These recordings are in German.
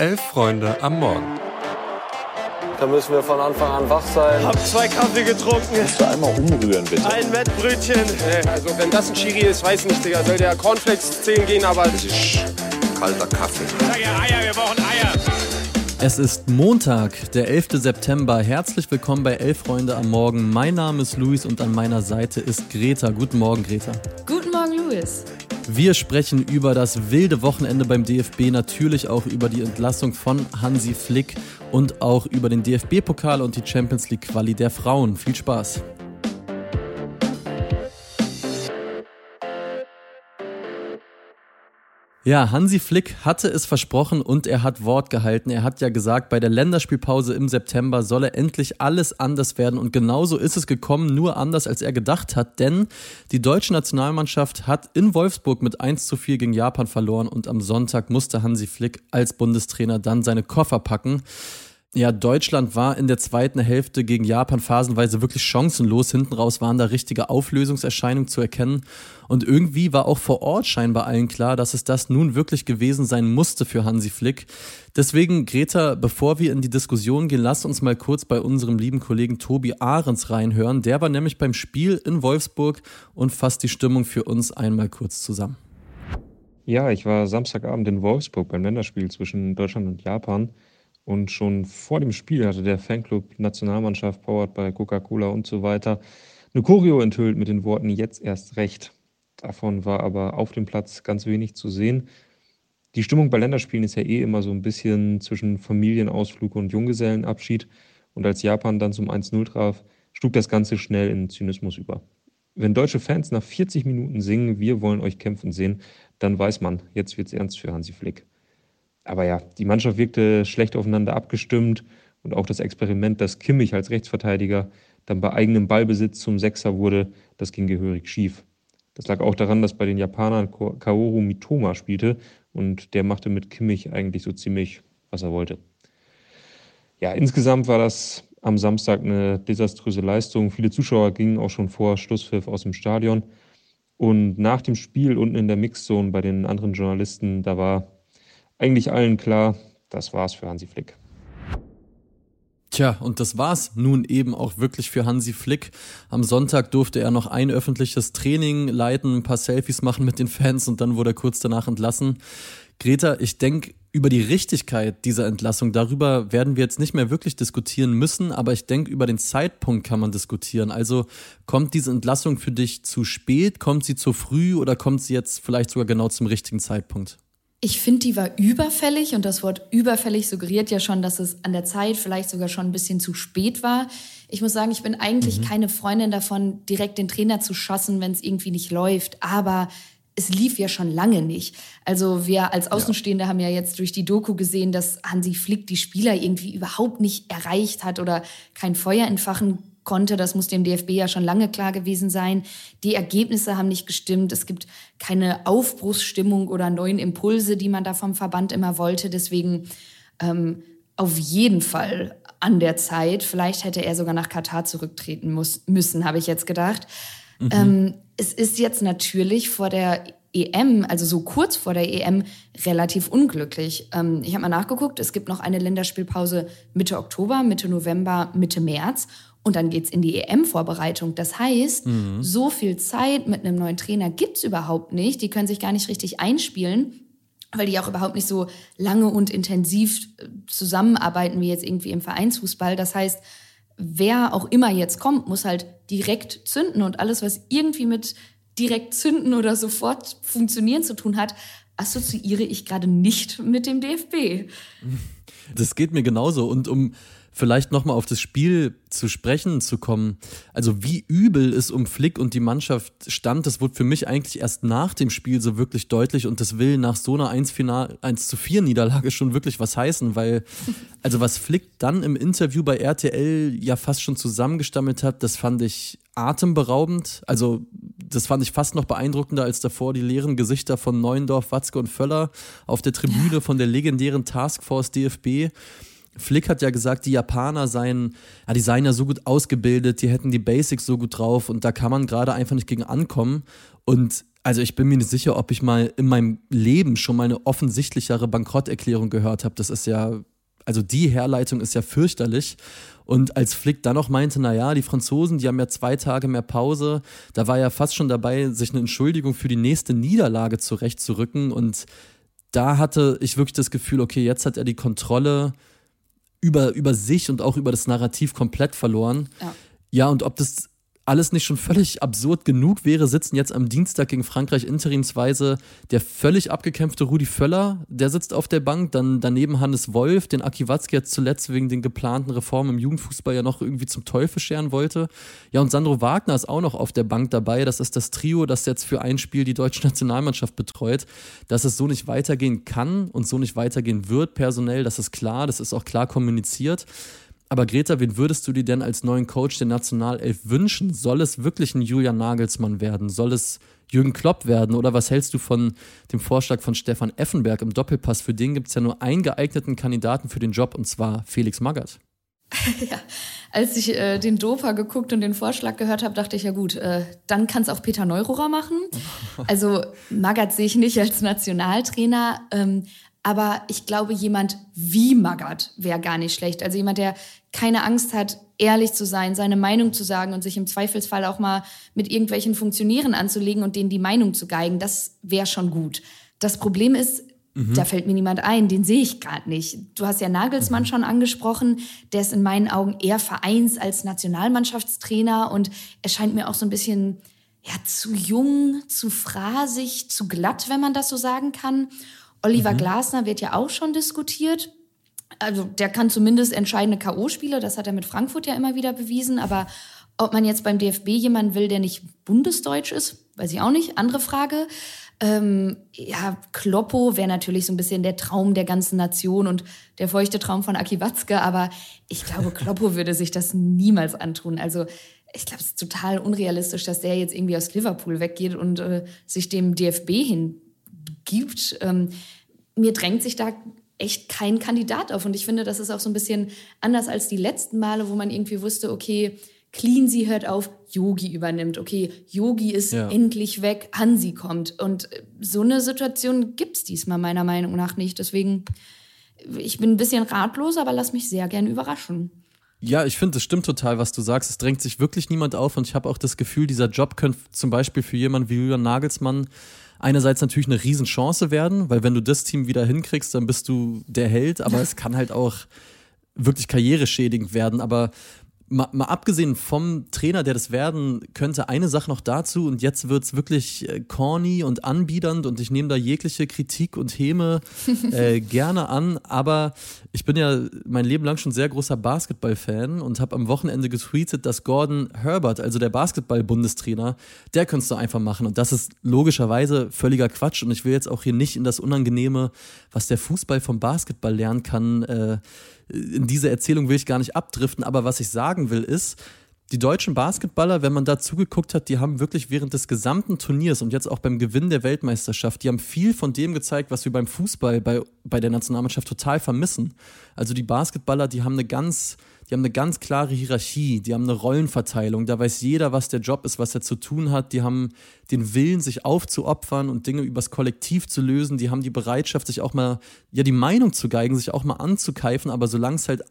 Elf Freunde am Morgen. Da müssen wir von Anfang an wach sein. Hab zwei Kaffee getrunken. Kannst du einmal umrühren, bitte? Ein Wettbrötchen. Also wenn das ein Chiri ist, weiß nicht, Digga. Soll der Cornflakes zählen gehen, aber... Das ist kalter Kaffee. Sag ja Eier, wir brauchen Eier. Es ist Montag, der 11. September. Herzlich willkommen bei Elf Freunde am Morgen. Mein Name ist Luis und an meiner Seite ist Greta. Guten Morgen, Greta. Guten Luis. Wir sprechen über das wilde Wochenende beim DFB, natürlich auch über die Entlassung von Hansi Flick und auch über den DFB-Pokal und die Champions League Quali der Frauen. Viel Spaß. Ja, Hansi Flick hatte es versprochen und er hat Wort gehalten. Er hat ja gesagt, bei der Länderspielpause im September solle endlich alles anders werden und genauso ist es gekommen, nur anders als er gedacht hat, denn die deutsche Nationalmannschaft hat in Wolfsburg mit 1 zu 4 gegen Japan verloren und am Sonntag musste Hansi Flick als Bundestrainer dann seine Koffer packen. Ja, Deutschland war in der zweiten Hälfte gegen Japan phasenweise wirklich chancenlos. Hinten raus waren da richtige Auflösungserscheinungen zu erkennen. Und irgendwie war auch vor Ort scheinbar allen klar, dass es das nun wirklich gewesen sein musste für Hansi Flick. Deswegen, Greta, bevor wir in die Diskussion gehen, lass uns mal kurz bei unserem lieben Kollegen Tobi Ahrens reinhören. Der war nämlich beim Spiel in Wolfsburg und fasst die Stimmung für uns einmal kurz zusammen. Ja, ich war Samstagabend in Wolfsburg beim Länderspiel zwischen Deutschland und Japan. Und schon vor dem Spiel hatte der Fanclub Nationalmannschaft, powered bei Coca-Cola und so weiter, eine Choreo enthüllt mit den Worten jetzt erst recht. Davon war aber auf dem Platz ganz wenig zu sehen. Die Stimmung bei Länderspielen ist ja eh immer so ein bisschen zwischen Familienausflug und Junggesellenabschied. Und als Japan dann zum 1-0 traf, schlug das Ganze schnell in Zynismus über. Wenn deutsche Fans nach 40 Minuten singen, wir wollen euch kämpfen sehen, dann weiß man, jetzt wird's ernst für Hansi Flick. Aber ja, die Mannschaft wirkte schlecht aufeinander abgestimmt und auch das Experiment, dass Kimmich als Rechtsverteidiger dann bei eigenem Ballbesitz zum Sechser wurde, das ging gehörig schief. Das lag auch daran, dass bei den Japanern Kaoru Mitoma spielte und der machte mit Kimmich eigentlich so ziemlich, was er wollte. Ja, insgesamt war das am Samstag eine desaströse Leistung. Viele Zuschauer gingen auch schon vor Schlusspfiff aus dem Stadion. Und nach dem Spiel unten in der Mixzone bei den anderen Journalisten, da war eigentlich allen klar, das war's für Hansi Flick. Tja, und das war's nun eben auch wirklich für Hansi Flick. Am Sonntag durfte er noch ein öffentliches Training leiten, ein paar Selfies machen mit den Fans und dann wurde er kurz danach entlassen. Greta, ich denke, über die Richtigkeit dieser Entlassung, darüber werden wir jetzt nicht mehr wirklich diskutieren müssen, aber ich denke, über den Zeitpunkt kann man diskutieren. Also kommt diese Entlassung für dich zu spät, kommt sie zu früh oder kommt sie jetzt vielleicht sogar genau zum richtigen Zeitpunkt? Ich finde, die war überfällig und das Wort überfällig suggeriert ja schon, dass es an der Zeit vielleicht sogar schon ein bisschen zu spät war. Ich muss sagen, ich bin eigentlich mhm. keine Freundin davon, direkt den Trainer zu schossen, wenn es irgendwie nicht läuft. Aber es lief ja schon lange nicht. Also wir als Außenstehende ja. haben ja jetzt durch die Doku gesehen, dass Hansi Flick die Spieler irgendwie überhaupt nicht erreicht hat oder kein Feuer entfachen konnte. Das muss dem DFB ja schon lange klar gewesen sein. Die Ergebnisse haben nicht gestimmt. Es gibt keine Aufbruchsstimmung oder neuen Impulse, die man da vom Verband immer wollte. Deswegen ähm, auf jeden Fall an der Zeit. Vielleicht hätte er sogar nach Katar zurücktreten muss, müssen, habe ich jetzt gedacht. Mhm. Ähm, es ist jetzt natürlich vor der EM, also so kurz vor der EM, relativ unglücklich. Ähm, ich habe mal nachgeguckt, es gibt noch eine Länderspielpause Mitte Oktober, Mitte November, Mitte März. Und dann geht's in die EM-Vorbereitung. Das heißt, mhm. so viel Zeit mit einem neuen Trainer gibt's überhaupt nicht. Die können sich gar nicht richtig einspielen, weil die auch überhaupt nicht so lange und intensiv äh, zusammenarbeiten wie jetzt irgendwie im Vereinsfußball. Das heißt, wer auch immer jetzt kommt, muss halt direkt zünden und alles, was irgendwie mit direkt zünden oder sofort funktionieren zu tun hat, assoziiere ich gerade nicht mit dem DFB. Das geht mir genauso. Und um vielleicht nochmal auf das Spiel zu sprechen zu kommen. Also wie übel es um Flick und die Mannschaft stand, das wurde für mich eigentlich erst nach dem Spiel so wirklich deutlich und das will nach so einer 1, Final, 1 zu 4 Niederlage schon wirklich was heißen, weil also was Flick dann im Interview bei RTL ja fast schon zusammengestammelt hat, das fand ich atemberaubend. Also das fand ich fast noch beeindruckender als davor die leeren Gesichter von Neuendorf, Watzke und Völler auf der Tribüne von der legendären Taskforce DFB. Flick hat ja gesagt, die Japaner seien, ja, die seien ja so gut ausgebildet, die hätten die Basics so gut drauf und da kann man gerade einfach nicht gegen ankommen. Und Also ich bin mir nicht sicher, ob ich mal in meinem Leben schon mal eine offensichtlichere Bankrotterklärung gehört habe. Das ist ja, also die Herleitung ist ja fürchterlich. Und als Flick dann noch meinte, naja, die Franzosen, die haben ja zwei Tage mehr Pause, da war er fast schon dabei, sich eine Entschuldigung für die nächste Niederlage zurechtzurücken. Und da hatte ich wirklich das Gefühl, okay, jetzt hat er die Kontrolle über, über sich und auch über das Narrativ komplett verloren. Ja. ja, und ob das alles nicht schon völlig absurd genug wäre, sitzen jetzt am Dienstag gegen Frankreich interimsweise der völlig abgekämpfte Rudi Völler, der sitzt auf der Bank, dann daneben Hannes Wolf, den Aki Watzke jetzt zuletzt wegen den geplanten Reformen im Jugendfußball ja noch irgendwie zum Teufel scheren wollte. Ja, und Sandro Wagner ist auch noch auf der Bank dabei. Das ist das Trio, das jetzt für ein Spiel die deutsche Nationalmannschaft betreut. Dass es so nicht weitergehen kann und so nicht weitergehen wird personell, das ist klar, das ist auch klar kommuniziert. Aber Greta, wen würdest du dir denn als neuen Coach der Nationalelf wünschen? Soll es wirklich ein Julian Nagelsmann werden? Soll es Jürgen Klopp werden? Oder was hältst du von dem Vorschlag von Stefan Effenberg im Doppelpass? Für den gibt es ja nur einen geeigneten Kandidaten für den Job und zwar Felix Magath. ja, als ich äh, den Dopa geguckt und den Vorschlag gehört habe, dachte ich, ja gut, äh, dann kann es auch Peter Neururer machen. Also Magath sehe ich nicht als Nationaltrainer, ähm, aber ich glaube, jemand wie Magath wäre gar nicht schlecht. Also jemand, der keine Angst hat, ehrlich zu sein, seine Meinung zu sagen und sich im Zweifelsfall auch mal mit irgendwelchen Funktionären anzulegen und denen die Meinung zu geigen, das wäre schon gut. Das Problem ist, mhm. da fällt mir niemand ein, den sehe ich gerade nicht. Du hast ja Nagelsmann mhm. schon angesprochen, der ist in meinen Augen eher Vereins- als Nationalmannschaftstrainer und er scheint mir auch so ein bisschen ja, zu jung, zu phrasig, zu glatt, wenn man das so sagen kann. Oliver mhm. Glasner wird ja auch schon diskutiert also der kann zumindest entscheidende K.O.-Spiele, das hat er mit Frankfurt ja immer wieder bewiesen, aber ob man jetzt beim DFB jemanden will, der nicht bundesdeutsch ist, weiß ich auch nicht. Andere Frage. Ähm, ja, Kloppo wäre natürlich so ein bisschen der Traum der ganzen Nation und der feuchte Traum von Aki Watzke, aber ich glaube, Kloppo würde sich das niemals antun. Also ich glaube, es ist total unrealistisch, dass der jetzt irgendwie aus Liverpool weggeht und äh, sich dem DFB hingibt. Ähm, mir drängt sich da echt kein Kandidat auf. Und ich finde, das ist auch so ein bisschen anders als die letzten Male, wo man irgendwie wusste, okay, Cleansy hört auf, Yogi übernimmt. Okay, Yogi ist ja. endlich weg, Hansi kommt. Und so eine Situation gibt es diesmal meiner Meinung nach nicht. Deswegen, ich bin ein bisschen ratlos, aber lass mich sehr gern überraschen. Ja, ich finde, es stimmt total, was du sagst. Es drängt sich wirklich niemand auf und ich habe auch das Gefühl, dieser Job könnte zum Beispiel für jemanden wie Julian Nagelsmann einerseits natürlich eine Riesenchance werden, weil wenn du das Team wieder hinkriegst, dann bist du der Held, aber es kann halt auch wirklich karriereschädigend werden. Aber mal, mal abgesehen vom Trainer, der das werden könnte, eine Sache noch dazu. Und jetzt wird es wirklich äh, corny und anbiedernd. Und ich nehme da jegliche Kritik und Häme äh, gerne an, aber ich bin ja mein Leben lang schon sehr großer Basketball-Fan und habe am Wochenende getweetet, dass Gordon Herbert, also der Basketball-Bundestrainer, der könntest du einfach machen. Und das ist logischerweise völliger Quatsch. Und ich will jetzt auch hier nicht in das Unangenehme, was der Fußball vom Basketball lernen kann, äh, in diese Erzählung will ich gar nicht abdriften, aber was ich sagen will ist, die deutschen Basketballer, wenn man da zugeguckt hat, die haben wirklich während des gesamten Turniers und jetzt auch beim Gewinn der Weltmeisterschaft, die haben viel von dem gezeigt, was wir beim Fußball, bei, bei der Nationalmannschaft total vermissen. Also die Basketballer, die haben eine ganz, die haben eine ganz klare Hierarchie, die haben eine Rollenverteilung, da weiß jeder, was der Job ist, was er zu tun hat, die haben den Willen, sich aufzuopfern und Dinge übers Kollektiv zu lösen, die haben die Bereitschaft, sich auch mal, ja, die Meinung zu geigen, sich auch mal anzukeifen, aber solange es halt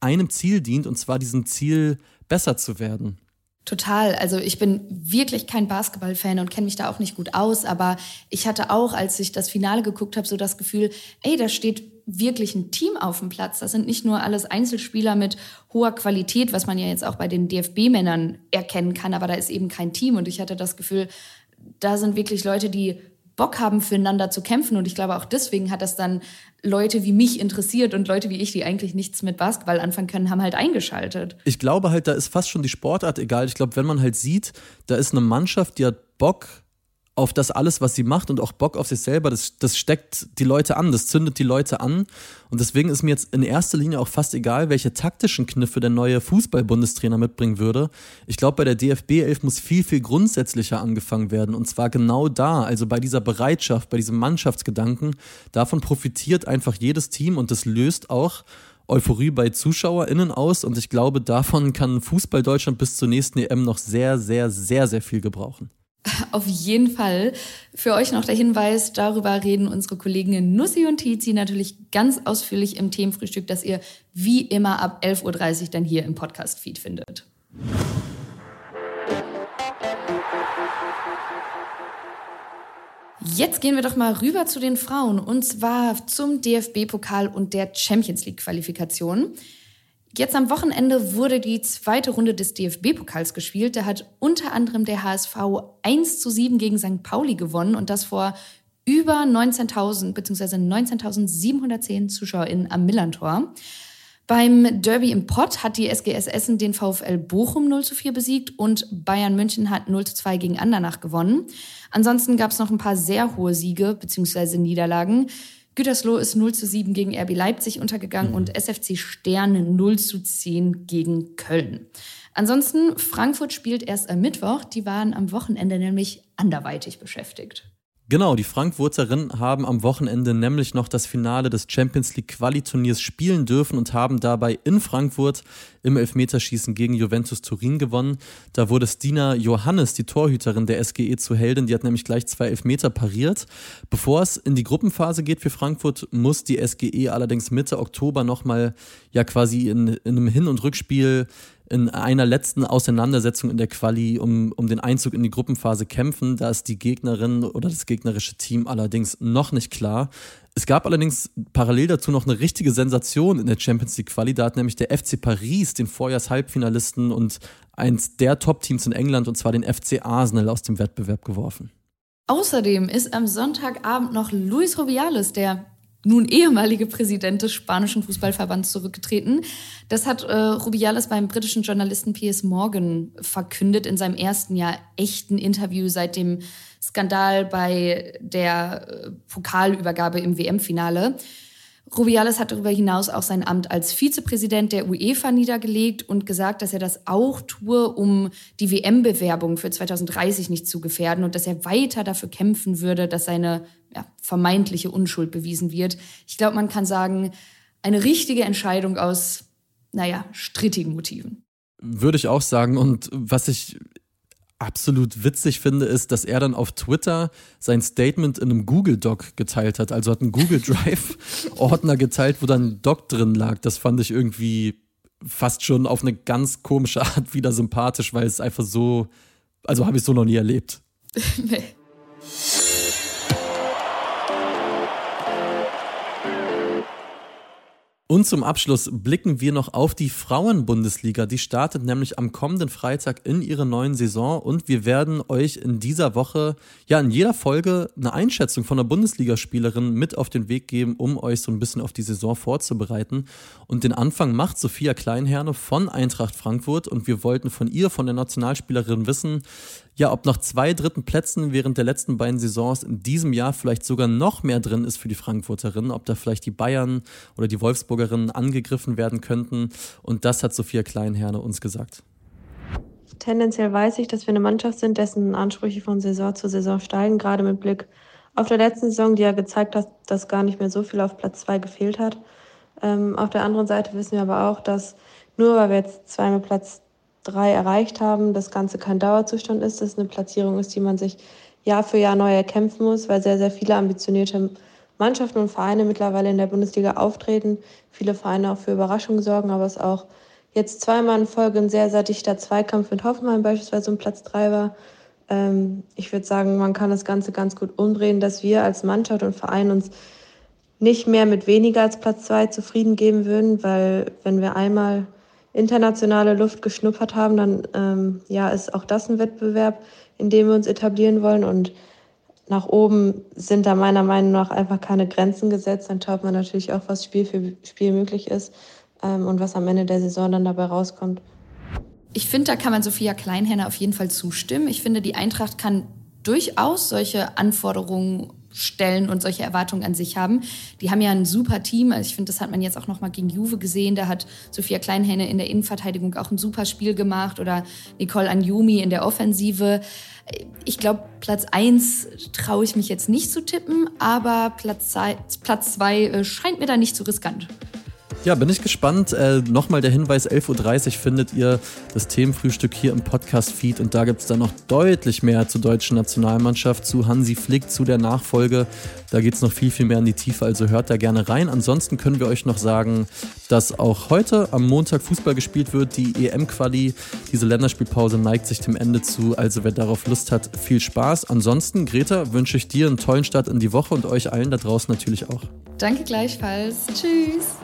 einem Ziel dient, und zwar diesem Ziel, besser zu werden. Total. Also ich bin wirklich kein Basketballfan und kenne mich da auch nicht gut aus, aber ich hatte auch, als ich das Finale geguckt habe, so das Gefühl, ey, da steht wirklich ein Team auf dem Platz. Das sind nicht nur alles Einzelspieler mit hoher Qualität, was man ja jetzt auch bei den DFB-Männern erkennen kann, aber da ist eben kein Team und ich hatte das Gefühl, da sind wirklich Leute, die Bock haben, füreinander zu kämpfen. Und ich glaube, auch deswegen hat das dann Leute wie mich interessiert und Leute wie ich, die eigentlich nichts mit Basketball anfangen können, haben halt eingeschaltet. Ich glaube halt, da ist fast schon die Sportart egal. Ich glaube, wenn man halt sieht, da ist eine Mannschaft, die hat Bock, auf das alles, was sie macht und auch Bock auf sich selber, das, das steckt die Leute an, das zündet die Leute an. Und deswegen ist mir jetzt in erster Linie auch fast egal, welche taktischen Kniffe der neue Fußball-Bundestrainer mitbringen würde. Ich glaube, bei der DFB 11 muss viel, viel grundsätzlicher angefangen werden. Und zwar genau da, also bei dieser Bereitschaft, bei diesem Mannschaftsgedanken. Davon profitiert einfach jedes Team und das löst auch Euphorie bei ZuschauerInnen aus. Und ich glaube, davon kann Fußball Deutschland bis zur nächsten EM noch sehr, sehr, sehr, sehr viel gebrauchen. Auf jeden Fall. Für euch noch der Hinweis, darüber reden unsere Kolleginnen Nussi und Tizi natürlich ganz ausführlich im Themenfrühstück, das ihr wie immer ab 11.30 Uhr dann hier im Podcast-Feed findet. Jetzt gehen wir doch mal rüber zu den Frauen und zwar zum DFB-Pokal und der Champions League-Qualifikation. Jetzt am Wochenende wurde die zweite Runde des DFB-Pokals gespielt. Da hat unter anderem der HSV 1 zu 7 gegen St. Pauli gewonnen und das vor über 19.000 bzw. 19.710 ZuschauerInnen am Millantor. Beim Derby im Pott hat die SGS Essen den VfL Bochum 0 zu 4 besiegt und Bayern München hat 0 zu 2 gegen Andernach gewonnen. Ansonsten gab es noch ein paar sehr hohe Siege bzw. Niederlagen. Gütersloh ist 0 zu 7 gegen RB Leipzig untergegangen mhm. und SFC Stern 0 zu 10 gegen Köln. Ansonsten, Frankfurt spielt erst am Mittwoch. Die waren am Wochenende nämlich anderweitig beschäftigt. Genau, die Frankfurterinnen haben am Wochenende nämlich noch das Finale des Champions League Quali-Turniers spielen dürfen und haben dabei in Frankfurt im Elfmeterschießen gegen Juventus Turin gewonnen. Da wurde Stina Johannes, die Torhüterin der SGE, zu Heldin. Die hat nämlich gleich zwei Elfmeter pariert. Bevor es in die Gruppenphase geht für Frankfurt, muss die SGE allerdings Mitte Oktober nochmal ja quasi in, in einem Hin- und Rückspiel in einer letzten Auseinandersetzung in der Quali um, um den Einzug in die Gruppenphase kämpfen. Da ist die Gegnerin oder das gegnerische Team allerdings noch nicht klar. Es gab allerdings parallel dazu noch eine richtige Sensation in der Champions League Quali. Da hat nämlich der FC Paris den Vorjahrs-Halbfinalisten und eins der Top-Teams in England, und zwar den FC Arsenal, aus dem Wettbewerb geworfen. Außerdem ist am Sonntagabend noch Luis Rubiales, der nun ehemalige Präsident des spanischen Fußballverbands zurückgetreten. Das hat äh, Rubiales beim britischen Journalisten Piers Morgan verkündet in seinem ersten Jahr echten Interview seit dem Skandal bei der äh, Pokalübergabe im WM-Finale. Rubiales hat darüber hinaus auch sein Amt als Vizepräsident der UEFA niedergelegt und gesagt, dass er das auch tue, um die WM-Bewerbung für 2030 nicht zu gefährden und dass er weiter dafür kämpfen würde, dass seine ja, vermeintliche Unschuld bewiesen wird. Ich glaube, man kann sagen, eine richtige Entscheidung aus, naja, strittigen Motiven. Würde ich auch sagen. Und was ich absolut witzig finde, ist, dass er dann auf Twitter sein Statement in einem Google Doc geteilt hat. Also hat einen Google Drive Ordner geteilt, wo dann ein Doc drin lag. Das fand ich irgendwie fast schon auf eine ganz komische Art wieder sympathisch, weil es einfach so, also habe ich so noch nie erlebt. nee. Und zum Abschluss blicken wir noch auf die Frauenbundesliga. Die startet nämlich am kommenden Freitag in ihre neuen Saison und wir werden euch in dieser Woche, ja, in jeder Folge eine Einschätzung von einer Bundesligaspielerin mit auf den Weg geben, um euch so ein bisschen auf die Saison vorzubereiten. Und den Anfang macht Sophia Kleinherne von Eintracht Frankfurt und wir wollten von ihr, von der Nationalspielerin wissen, ja, ob nach zwei dritten Plätzen während der letzten beiden Saisons in diesem Jahr vielleicht sogar noch mehr drin ist für die Frankfurterinnen, ob da vielleicht die Bayern oder die Wolfsburgerinnen angegriffen werden könnten. Und das hat Sophia Kleinherne uns gesagt. Tendenziell weiß ich, dass wir eine Mannschaft sind, dessen Ansprüche von Saison zu Saison steigen, gerade mit Blick auf der letzten Saison, die ja gezeigt hat, dass gar nicht mehr so viel auf Platz zwei gefehlt hat. Ähm, auf der anderen Seite wissen wir aber auch, dass nur weil wir jetzt zweimal Platz drei erreicht haben, das Ganze kein Dauerzustand ist, dass es eine Platzierung ist, die man sich Jahr für Jahr neu erkämpfen muss, weil sehr, sehr viele ambitionierte Mannschaften und Vereine mittlerweile in der Bundesliga auftreten, viele Vereine auch für Überraschungen sorgen, aber es auch jetzt zweimal in Folge ein sehr, sehr dichter Zweikampf mit Hoffenheim beispielsweise um Platz drei war. Ähm, ich würde sagen, man kann das Ganze ganz gut umdrehen, dass wir als Mannschaft und Verein uns nicht mehr mit weniger als Platz zwei zufrieden geben würden, weil wenn wir einmal internationale Luft geschnuppert haben, dann ähm, ja, ist auch das ein Wettbewerb, in dem wir uns etablieren wollen. Und nach oben sind da meiner Meinung nach einfach keine Grenzen gesetzt. Dann schaut man natürlich auch, was Spiel für Spiel möglich ist ähm, und was am Ende der Saison dann dabei rauskommt. Ich finde, da kann man Sophia Kleinhenne auf jeden Fall zustimmen. Ich finde, die Eintracht kann durchaus solche Anforderungen stellen und solche Erwartungen an sich haben. Die haben ja ein super Team. Also ich finde, das hat man jetzt auch noch mal gegen Juve gesehen. Da hat Sophia Kleinhenne in der Innenverteidigung auch ein super Spiel gemacht oder Nicole Anjumi in der Offensive. Ich glaube, Platz eins traue ich mich jetzt nicht zu tippen, aber Platz zwei, Platz zwei äh, scheint mir da nicht zu riskant. Ja, bin ich gespannt. Äh, Nochmal der Hinweis, 11.30 Uhr findet ihr das Themenfrühstück hier im Podcast-Feed und da gibt es dann noch deutlich mehr zur deutschen Nationalmannschaft, zu Hansi Flick, zu der Nachfolge. Da geht es noch viel, viel mehr in die Tiefe, also hört da gerne rein. Ansonsten können wir euch noch sagen, dass auch heute am Montag Fußball gespielt wird. Die EM-Quali, diese Länderspielpause neigt sich dem Ende zu. Also wer darauf Lust hat, viel Spaß. Ansonsten, Greta, wünsche ich dir einen tollen Start in die Woche und euch allen da draußen natürlich auch. Danke gleichfalls. Tschüss.